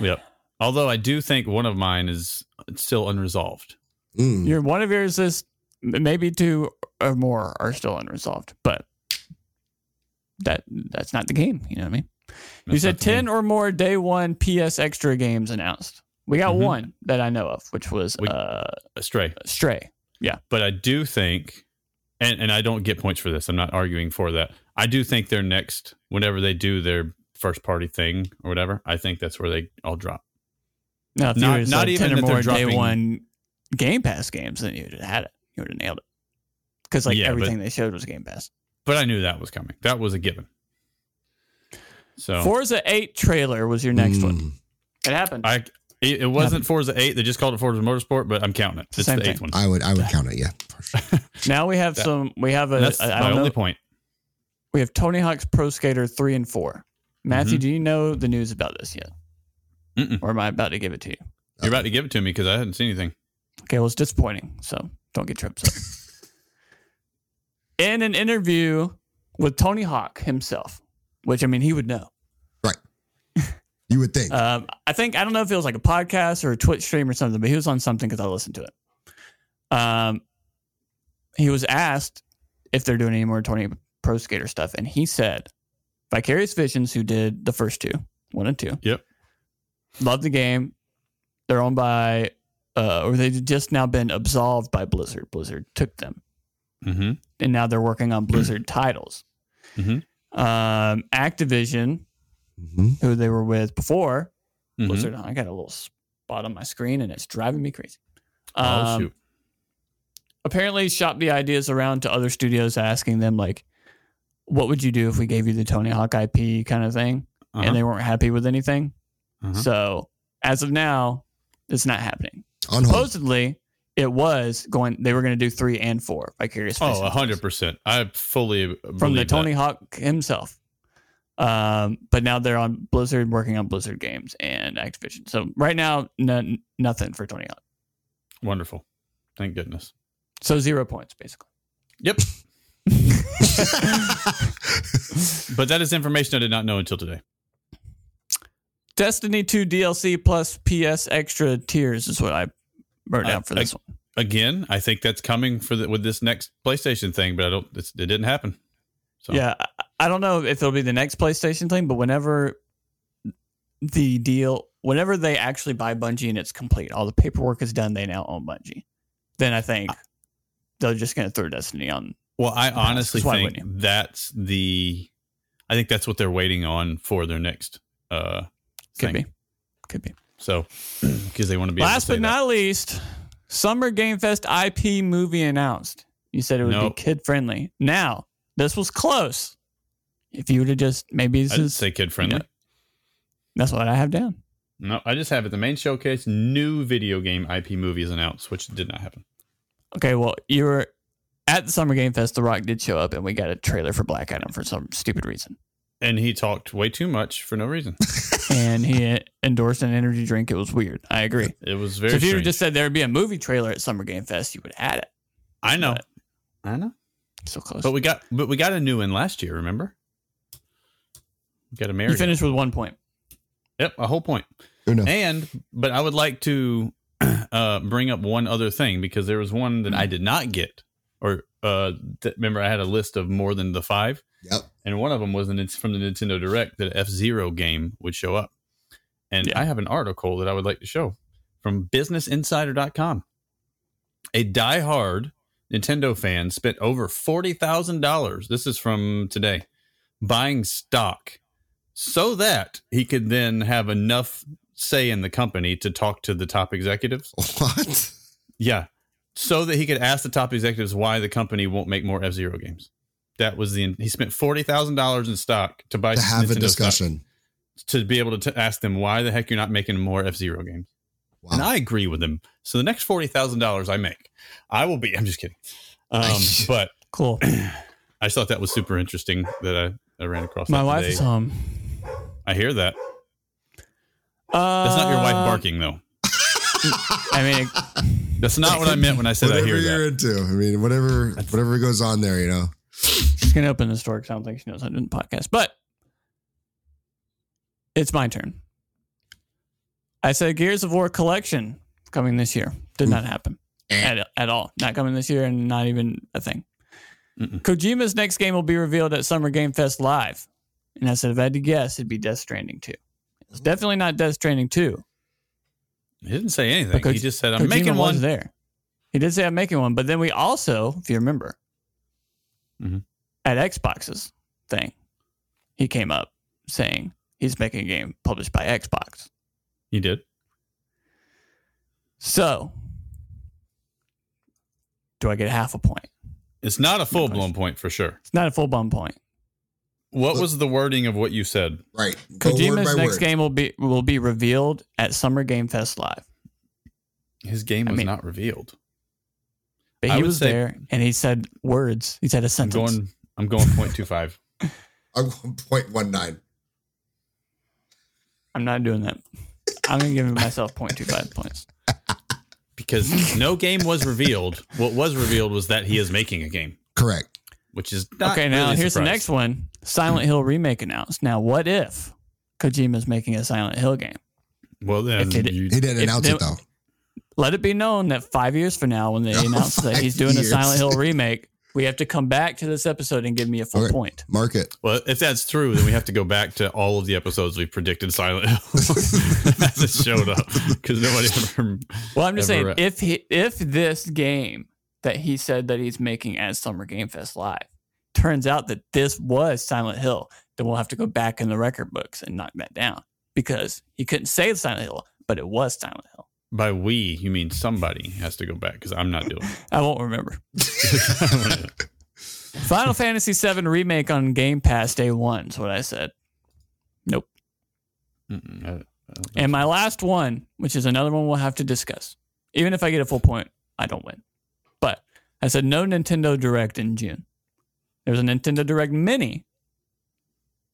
Yep. Although I do think one of mine is still unresolved. Mm. Your one of yours is maybe two or more are still unresolved, but that that's not the game. You know what I mean? you said ten game. or more day one PS Extra games announced. We got Mhm. one that I know of, which was We- uh, Stray. Stray. Yeah. But I do think, and, and I don't get points for this. I'm not arguing for that. I do think their next, whenever they do their first party thing or whatever, I think that's where they all drop. Now, if Not- you would've not said even ten or that they're more day one Game Pass games, then you would have had it. You would have nailed it. Because like Yeah, but- everything they showed was Game Pass. But I knew that was coming. That was a given. So Forza Eight trailer was your next one. Mm. It happened. I it, it wasn't Forza 8. They just called it Forza Motorsport, but I'm counting it. the It's same the thing. eighth one. I would I would count it, yeah. Sure. now we have That- some. We have a. That's I- I my don't only know, point. We have Tony Hawk's Pro Skater 3 and 4. Matthew, Mhm. do you know the news about this yet? Mm-mm. Or am I about to give it to you? You're about to give it to me because I hadn't seen anything. Okay, well, it's disappointing. So don't get your upset. In an interview with Tony Hawk himself, which I mean, he would know. Right. You would think. Um, I think, I don't know if it was like a podcast or a Twitch stream or something, but he was on something because I listened to it. Um, he was asked if they're doing any more Tony Pro Skater stuff, and he said, Vicarious Visions, who did the first two, one and two, Yep. Love the game. They're owned by, uh, or they've just now been absolved by Blizzard. Blizzard took them, Mm-hmm. and now they're working on Blizzard titles. Mhm. Um, Activision, Mhm. who they were with before, Mm-hmm. Blizzard. I got a little spot on my screen, and it's driving me crazy. Oh Um, shoot. apparently shopped the ideas around to other studios asking them like what would you do if we gave you the tony hawk ip kind of thing Uh-huh. and they weren't happy with anything Uh-huh. so as of now it's not happening On hold. supposedly it was going they were going to do three and four vicarious Oh, Visions. hundred percent. I fully from the believe tony hawk himself um, but now they're on blizzard working on blizzard games and activision so right now n- nothing for tony hawk Wonderful. Thank goodness. so zero points basically Yep. But that is information I did not know until today. Destiny 2 DLC plus PS extra tiers is what I wrote I- down for I- this one. Again, I think that's coming for the, with this next PlayStation thing, but I don't. It's, it didn't happen. So Yeah, I- I don't know if it'll be the next PlayStation thing, but whenever the deal, whenever they actually buy Bungie and it's complete, all the paperwork is done, they now own Bungie. Then I think they're just going to throw Destiny on. Well, I honestly think that's the. I think that's what they're waiting on for their next uh Could thing. be, could be. So because they want to be Last to but not least, Summer Game Fest IP movie announced. You said it would Nope. be kid friendly. Now this was close. If you would have just maybe this I is say kid friendly. Yeah. that's what I have down. No, I just have it. The main showcase, new video game IP movie is announced, which did not happen. Okay, well, you were at the Summer Game Fest. The Rock did show up, and we got a trailer for Black Adam for some stupid reason. And he talked way too much for no reason. And he endorsed an energy drink. It was weird. I agree. It was very. so if you just said there would be a movie trailer at Summer Game Fest, you would add it. I know. but- I know. So close. But we got but we got a new one last year. Remember? We got a Mary. you finished with one point. Yep, a whole point. Uno. And but I would like to uh, bring up one other thing because there was one that I did not get, or uh, th- remember I had a list of more than the five, Yep. and one of them was an, from the Nintendo Direct that F Zero game would show up, and Yeah. I have an article that I would like to show from BusinessInsider.com. A diehard Nintendo fan spent over forty thousand dollars. This is from today, buying stock so that he could then have enough say in the company to talk to the top executives. What? Yeah. So that he could ask the top executives why the company won't make more F Zero games. That was the he spent forty thousand dollars in stock to buy To have a Nintendo stock, discussion. to be able to t- ask them why the heck you're not making more F Zero games. And I agree with him. So the next forty thousand dollars I make, I will be. I'm just kidding. Um, but Cool. I just thought that was super interesting that I, I ran across. My that wife today. is home. I hear that. Uh, That's not your wife barking though. I mean, it- That's not what I meant when I said I whatever hear you're that. into. I mean, whatever whatever goes on there, you know. She's gonna open the store because I don't think she knows how to do the podcast. But it's my turn. I said Gears of War collection coming this year. Did hmm. not happen at, at all. Not coming this year, and not even a thing. Mm-mm. Kojima's next game will be revealed at Summer Game Fest Live. And I said, if I had to guess, it'd be Death Stranding 2. It's definitely not Death Stranding 2. He didn't say anything. But he just said, "I'm Kojima making was one." there. He did say I'm making one, but then we also, if you remember, Mhm. at Xbox's thing, he came up saying he's making a game published by Xbox. He did. So, do I get half a point? It's not a full blown point for sure. It's not a full blown point. What was the wording of what you said? Right. Go word Kojima's by next word. game will be will be revealed at Summer Game Fest Live. His game I was mean- not revealed. But I he was there and he said words. He said a I'm sentence. going. I'm going point two five. I'm going point one nine. I'm not doing that. I'm gonna give myself 0.25 points. because no game was revealed. What was revealed was that he is making a game, Correct. which is not okay, now really here's the next one. Silent Hill remake announced. Now, what if Kojima's making a Silent Hill game? Well, then it- you, He didn't announce they- it though. Let it be known that five years from now, when they Oh, announce that he's five doing a. Silent Hill remake, we have to come back to this episode and give me a full Okay. point. Mark it. well, if that's true, then we have to go back to all of the episodes we predicted Silent Hill as it showed up because nobody ever. Well, I'm just Ever saying, read- if he, if this game that he said that he's making as Summer Game Fest Live turns out that this was Silent Hill, then we'll have to go back in the record books and knock that down because he couldn't say Silent Hill, but it was Silent Hill. By we, you mean somebody has to go back because I'm not doing. I won't remember. Final Fantasy VII remake on Game Pass day one is what I said. Nope. I- I And my last one, which is another one we'll have to discuss. Even if I get a full point, I don't win. But I said no Nintendo Direct in June. There's a Nintendo Direct Mini.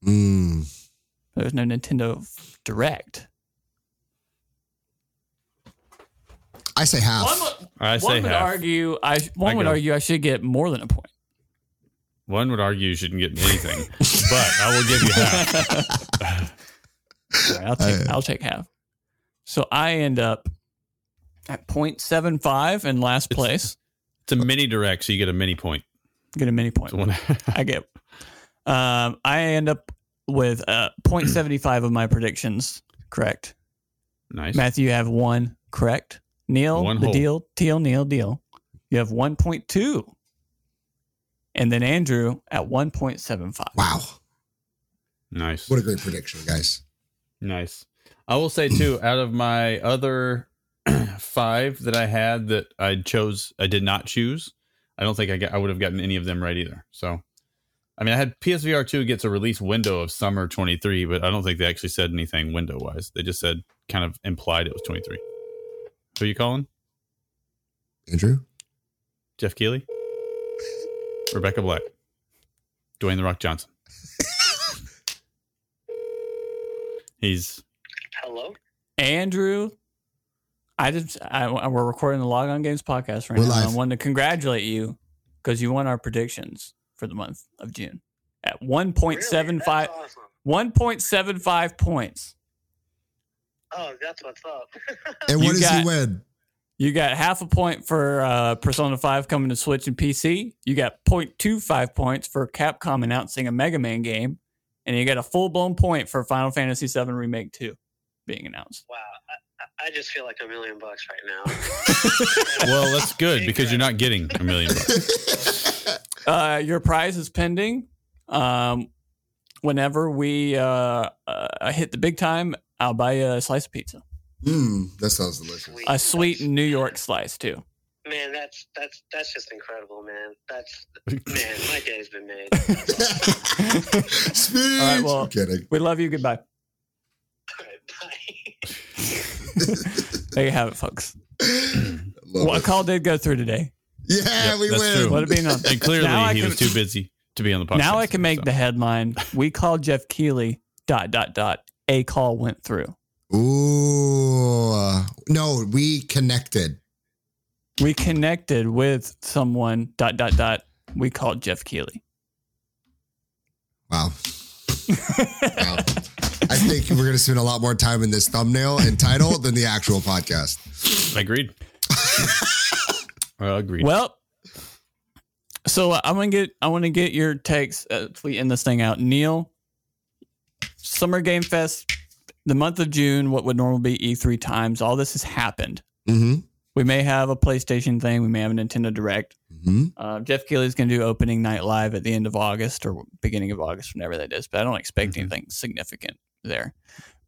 Mm. There's no Nintendo Direct. I say half. One would, I say one would half. argue I one I would go. argue I should get more than a point. One would argue you shouldn't get anything, but I will give you half. All right, I'll take I'll take half. So I end up at 0.75 in last place. It's a mini direct, so you get a mini point. Get a mini point. One- I get. Um, I end up with uh, 0.75 of my predictions correct. nice. Matthew, you have one correct. Neil, One the whole. deal, Teal, Neil, deal. You have 1.2. And then Andrew at 1.75. Wow. Nice. What a great prediction, guys. Nice. I will say too, out of my other five that I had that I chose, I did not choose. I don't think I got, I would have gotten any of them right either. So, I mean, I had PSVR two gets a release window of summer twenty three, but I don't think they actually said anything window wise. They just said kind of implied it was twenty three. Who you calling? Andrew? Geoff Keighley, Rebecca Black, Dwayne the Rock Johnson. He's Hello? Andrew, I just I, we're recording the Log On Games podcast right We're now. live. I wanted to congratulate you because you won our predictions for the month of June at one Really? point seven That's five. awesome. 1.75 points. Oh, that's what's up. And You does got- he win? You got half a point for uh, Persona 5 coming to Switch and PC. You got 0.25 points for Capcom announcing a Mega Man game. And you got a full blown point for Final Fantasy VII Remake 2 being announced. wow, I, I- I just feel like a million bucks right now. Well, that's good because you're not getting a million bucks. Uh, your prize is pending. Um, whenever we uh, uh, hit the big time, I'll buy you a slice of pizza. Mmm, that sounds delicious. Sweet. A sweet That's- New York slice, too. Man, that's that's that's just incredible, man. That's man, my day's been made. That's. Speech. All right, well- I'm kidding. We love you. Goodbye. All right, bye. There you have it, folks. Love What it. call did go through today? Yeah, Yep, we that's win. true. What it being on? And clearly, Now he can- was too busy to be on the podcast. Now I can make so. the headline. We called Geoff Keighley. Dot dot dot. A call went through. Ooh, no, we connected. We connected with someone. Dot dot dot. We called Geoff Keighley. Wow. wow. I think we're going to spend a lot more time in this thumbnail and title than the actual podcast. Agreed. Agreed. Well, so uh, I'm gonna get. I want to get your takes. Uh, tweeting this thing out, Neil. Summer Game Fest, the month of June. What would normally be E3 times. All this has happened. Mm-hmm. We may have a PlayStation thing. We may have a Nintendo Direct. Mm-hmm. Uh, Geoff Keighley's going to do opening night live at the end of August or beginning of August, whenever that is. But I don't expect Mhm. anything significant there.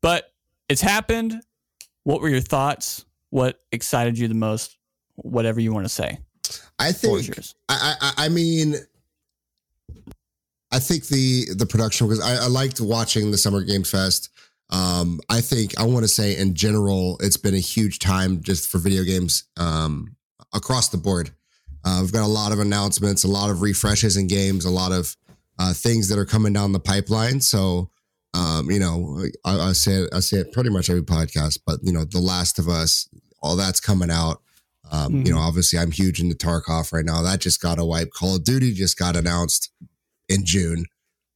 But it's happened. What were your thoughts? What excited you the most? Whatever you want to say. I think. I, I I mean I think the the production because I, I liked watching the Summer Games Fest. Um, I think I want to say in general it's been a huge time just for video games um, across the board. Uh, we've got a lot of announcements, a lot of refreshes in games, a lot of uh, things that are coming down the pipeline. So, um, you know, I, I say it, I say it pretty much every podcast, but you know, The Last of Us, all that's coming out. Um, You know, obviously, I'm huge into Tarkov right now. That just got a wipe. Call of Duty just got announced in June,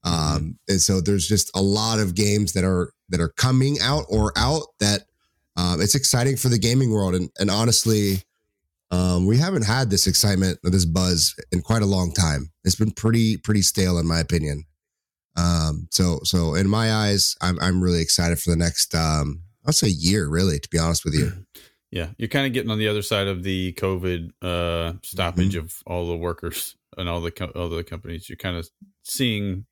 um, and so there's just a lot of games that are that are coming out or out that um, it's exciting for the gaming world. And and honestly, um, we haven't had this excitement or this buzz in quite a long time. It's been pretty pretty stale, in my opinion. Um, so so in my eyes, I'm I'm really excited for the next um, I'll say year, really, to be honest with you. Yeah, you're kind of getting on the other side of the COVID uh, stoppage Mm-hmm. of all the workers and all the co- all the companies. You're kind of seeing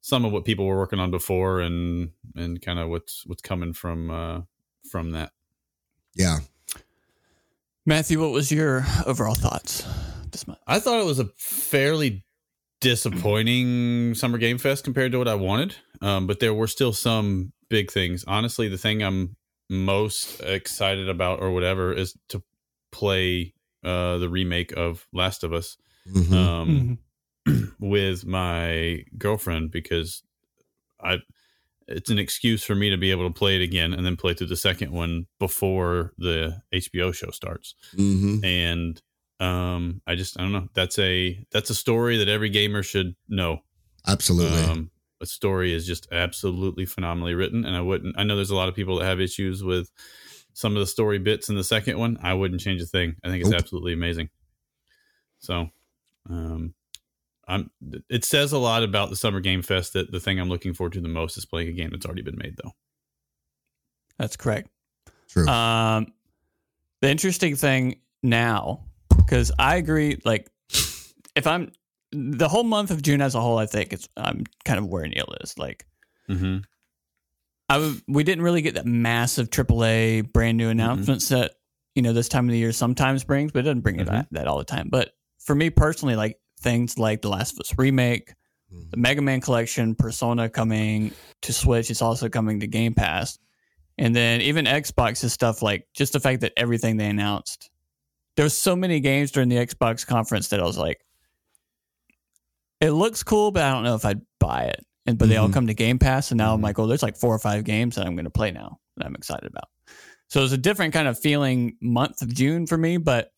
some of what people were working on before, and and kind of what's what's coming from uh, from that. Yeah. Matthew, what was your overall thoughts this month? I thought it was a fairly disappointing Summer Game Fest compared to what I wanted, um, but there were still some big things. Honestly, the thing I'm most excited about, or whatever, is to play uh, the remake of Last of Us. Mhm. um, with my girlfriend because I it's an excuse for me to be able to play it again and then play through the second one before the HBO show starts. Mhm. And um, I just I don't know. That's a that's a story that every gamer should know. Absolutely. Um, a story is just absolutely phenomenally written, and I wouldn't. I know there's a lot of people that have issues with some of the story bits in the second one. I wouldn't change a thing. I think it's Nope. absolutely amazing. So, um, I'm. It says a lot about the Summer Game Fest that the thing I'm looking forward to the most is playing a game that's already been made, though. That's correct. True. Um, the interesting thing now, because I agree, like, if I'm the whole month of June as a whole, I think it's I'm kind of where Neil is. Like, Mm-hmm. I w- we didn't really get that massive AAA brand new announcements that you know this time of the year sometimes brings, but it doesn't bring it Mhm. that, that all the time. But for me personally, like things like The Last of Us remake, the Mega Man collection, Persona coming to Switch, it's also coming to Game Pass, and then even Xbox's stuff like just the fact that everything they announced. There was so many games during the Xbox conference that I was like, it looks cool, but I don't know if I'd buy it. And but they all Mhm. come to Game Pass, and now I'm Mhm. like, oh, there's like four or five games that I'm going to play now that I'm excited about. So it's a different kind of feeling month of June for me, but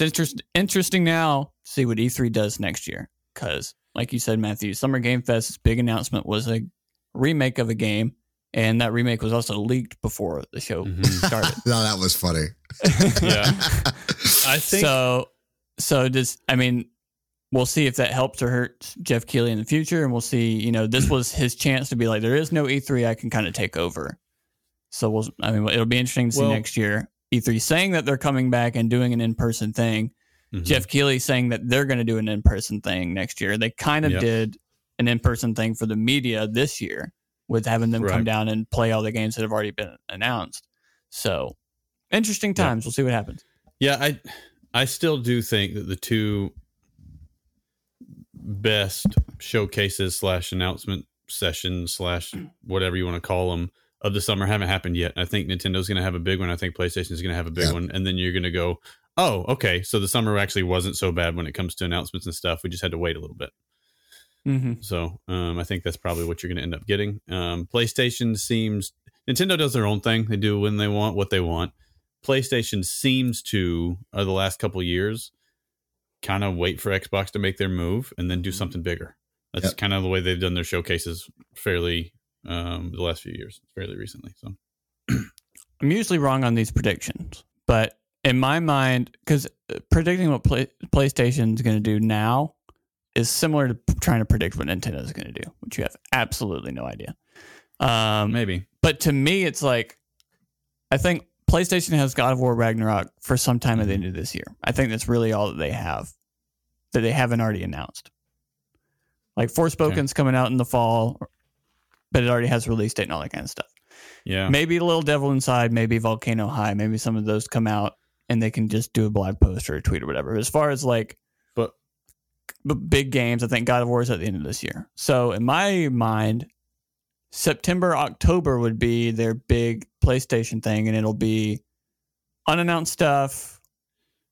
it's interest, interesting now to see what E3 does next year. Because, like you said, Matthew, Summer Game Fest's big announcement was a remake of a game, and that remake was also leaked before the show Mhm. started. no, that was funny. Yeah. I think so. So does I mean, we'll see if that helps or hurts Geoff Keighley in the future, and we'll see. You know, this was his chance to be like, there is no E3, I can kind of take over. So we'll. I mean, it'll be interesting to see Well- next year. E3 saying that they're coming back and doing an in person thing. Mhm. Geoff Keighley saying that they're going to do an in person thing next year. They kind of Yep. did an in person thing for the media this year with having them come down and play all the games that have already been announced. So interesting times. We'll see what happens. Yeah, I I still do think that the two best showcases slash announcement sessions slash whatever you want to call them of the summer haven't happened yet. I think Nintendo's going to have a big one. I think PlayStation's going to have a big Yeah. one, and then you're going to go, oh, okay, so the summer actually wasn't so bad when it comes to announcements and stuff. We just had to wait a little bit. Mm-hmm. So um, I think that's probably what you're going to end up getting. Um, PlayStation seems Nintendo does their own thing. They do when they want what they want. PlayStation seems to, uh, the last couple years, kind of wait for Xbox to make their move and then do something bigger. That's Yep. kind of the way they've done their showcases fairly um, the last few years, fairly recently. So I'm usually wrong on these predictions, but in my mind, because predicting what play, is going to do now is similar to trying to predict what Nintendo is going to do, which you have absolutely no idea. Um, maybe but to me, it's like I think PlayStation has God of War Ragnarok for some time at the end of this year. I think that's really all that they have that they haven't already announced. Like Forspoken's coming out in the fall, but it already has release date and all that kind of stuff. yeah. Maybe a little Devil Inside, maybe Volcano High, maybe some of those come out and they can just do a blog post or a tweet or whatever. As far as like But b- big games, I think God of War is at the end of this year. So in my mind, September, October would be their big PlayStation thing, and it'll be unannounced stuff,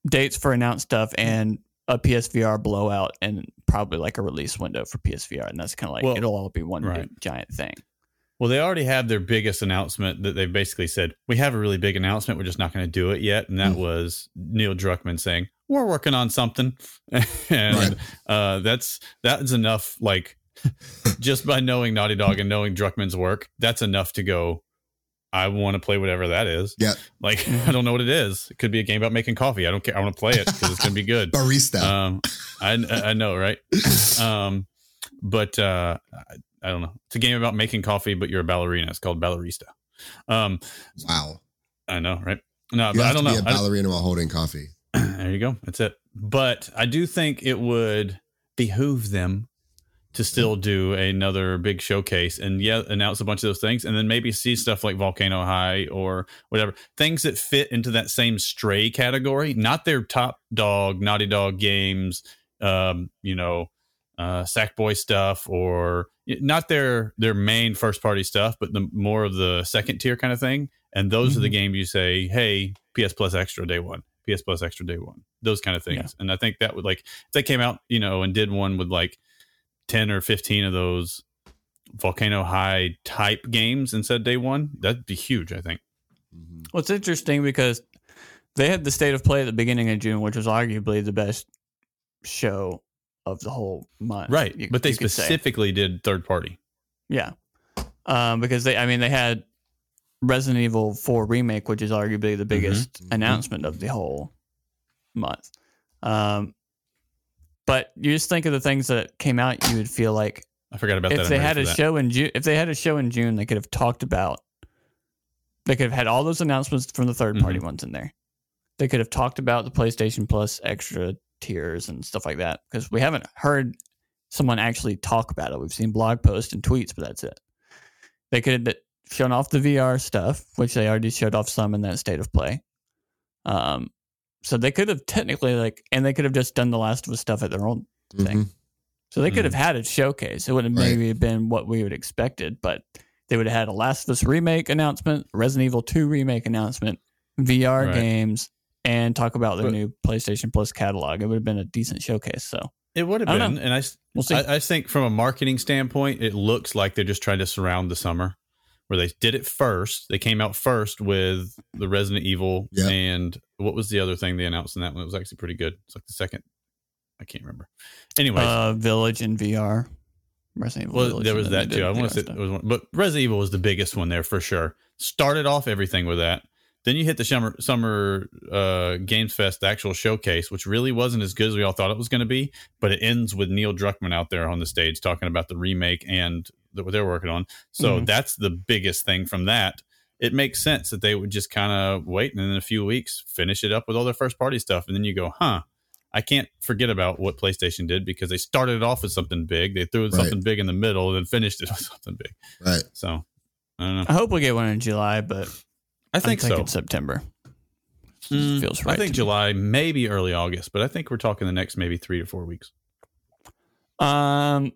dates for announced stuff, and a PSVR blowout, and probably like a release window for PSVR, and that's kind of like Well, it'll all be one right. big giant thing. Well, they already have their biggest announcement that they basically said, We have a really big announcement. We're just not going to do it yet. And that Mm. was Neil Druckmann saying, We're working on something. and Right. uh, that's that's enough. Like, just by knowing Naughty Dog and knowing Druckmann's work, that's enough to go, I want to play whatever that is. Yeah. Like, I don't know what it is. It could be a game about making coffee. I don't care. I want to play it because it's going to be good. Barista. Um, I I know, right? Um, but uh, I, I don't know. It's a game about making coffee, but you're a ballerina. It's called Ballerista. Um, wow. I know, right? No, You but I don't know. a ballerina while holding coffee. there you go. That's it. But I do think it would behoove them to still do another big showcase and yeah, announce a bunch of those things, and then maybe see stuff like Volcano High or whatever things that fit into that same stray category, not their top dog Naughty Dog games, um, you know, uh, Sackboy stuff or not their their main first party stuff, but the more of the second tier kind of thing. And those are the games you say, hey, PS Plus Extra day one, PS Plus Extra day one, those kind of things. And I think that would like if they came out, you know, and did one with like ten or fifteen of those Volcano High type games instead said day one, that'd be huge. I think. Well, it's interesting because they had the state of play at the beginning of June, which was arguably the best show of the whole month. Right, you- but they you say. specifically did third party. yeah, um, because they, I mean, they had Resident Evil Four remake, which is arguably the biggest Mhm. announcement of the whole month. Um, but you just think of the things that came out, you would feel like I forgot about that. if they had a that. show in June, if they had a show in June, they could have talked about. They could have had all those announcements from the 3rd Mm-hmm. party ones in there. They could have talked about the PlayStation Plus extra tiers and stuff like that because we haven't heard someone actually talk about it. We've seen blog posts and tweets, but that's it. They could have shown off the VR stuff, which they already showed off some in that state of play. Um, so they could have technically like, and they could have just done the Last of Us stuff at their own thing. Mhm. So they could have had a showcase. It would have Right. maybe been what we would expected, but they would have had a Last of Us remake announcement, Resident Evil 2 remake announcement, VR Right. games, and talk about their But- new PlayStation Plus catalog. It would have been a decent showcase. So It would have been, know. and I, s- we'll see. I, I think from a marketing standpoint, it looks like they're just trying to surround the summer where they did it first. They came out first with the Resident Evil Yeah. and what was the other thing they announced in that one? It was actually pretty good. It's like the second. I can't remember. Anyway, Uh, Village in VR. Resident Evil well, Village, there was that too. I want to say stuff. it was one, but Resident Evil was the biggest one there for sure. Started off everything with that. Then you hit the summer summer uh, Games Fest actual showcase, which really wasn't as good as we all thought it was going to be. But it ends with Neil Druckmann out there on the stage talking about the remake and the, what they're working on. So Mhm. that's the biggest thing from that. It makes sense that they would just kind of wait and in a few weeks finish it up with all their first party stuff, and then you go, huh. I can't forget about what PlayStation did because they started it off with something big. They threw in Right. something big in the middle, and then finished it with something big. Right. So I don't know. I hope we get one in July, but I think I'm so. thinking September. Mm, feels right I think to me. July, maybe early August, but I think we're talking the next maybe three to four weeks. Um.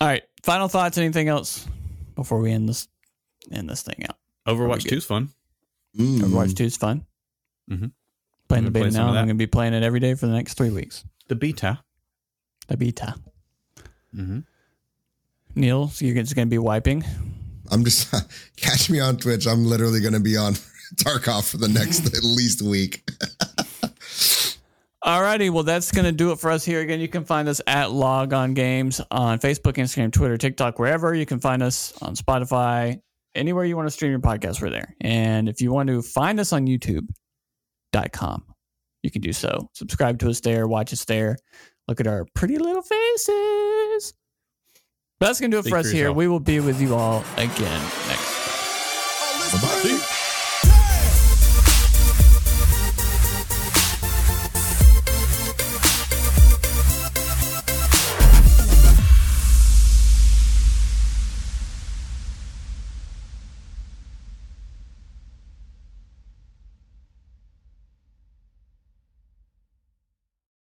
All right. Final thoughts. Anything else before we end this end this thing out? Overwatch good. 2 is fun. Mm. Overwatch Two is fun. Mhm. Playing the I'm play beta now. I'm going to be playing it every day for the next three weeks. The beta. The beta. Mm-hmm. Neil, so you're just going to be wiping. I'm just catch me on Twitch. I'm literally going to be on Tarkov for the next at least week. Alrighty, well that's gonna do it for us here. Again, you can find us at Log On Games on Facebook, Instagram, Twitter, TikTok, wherever. You can find us on Spotify, anywhere you want to stream your podcast, we're there. And if you want to find us on YouTube.com, you can do so. Subscribe to us there, watch us there, look at our pretty little faces. But that's gonna do it Speak for for us here. We will be with you all again next. Bye-bye.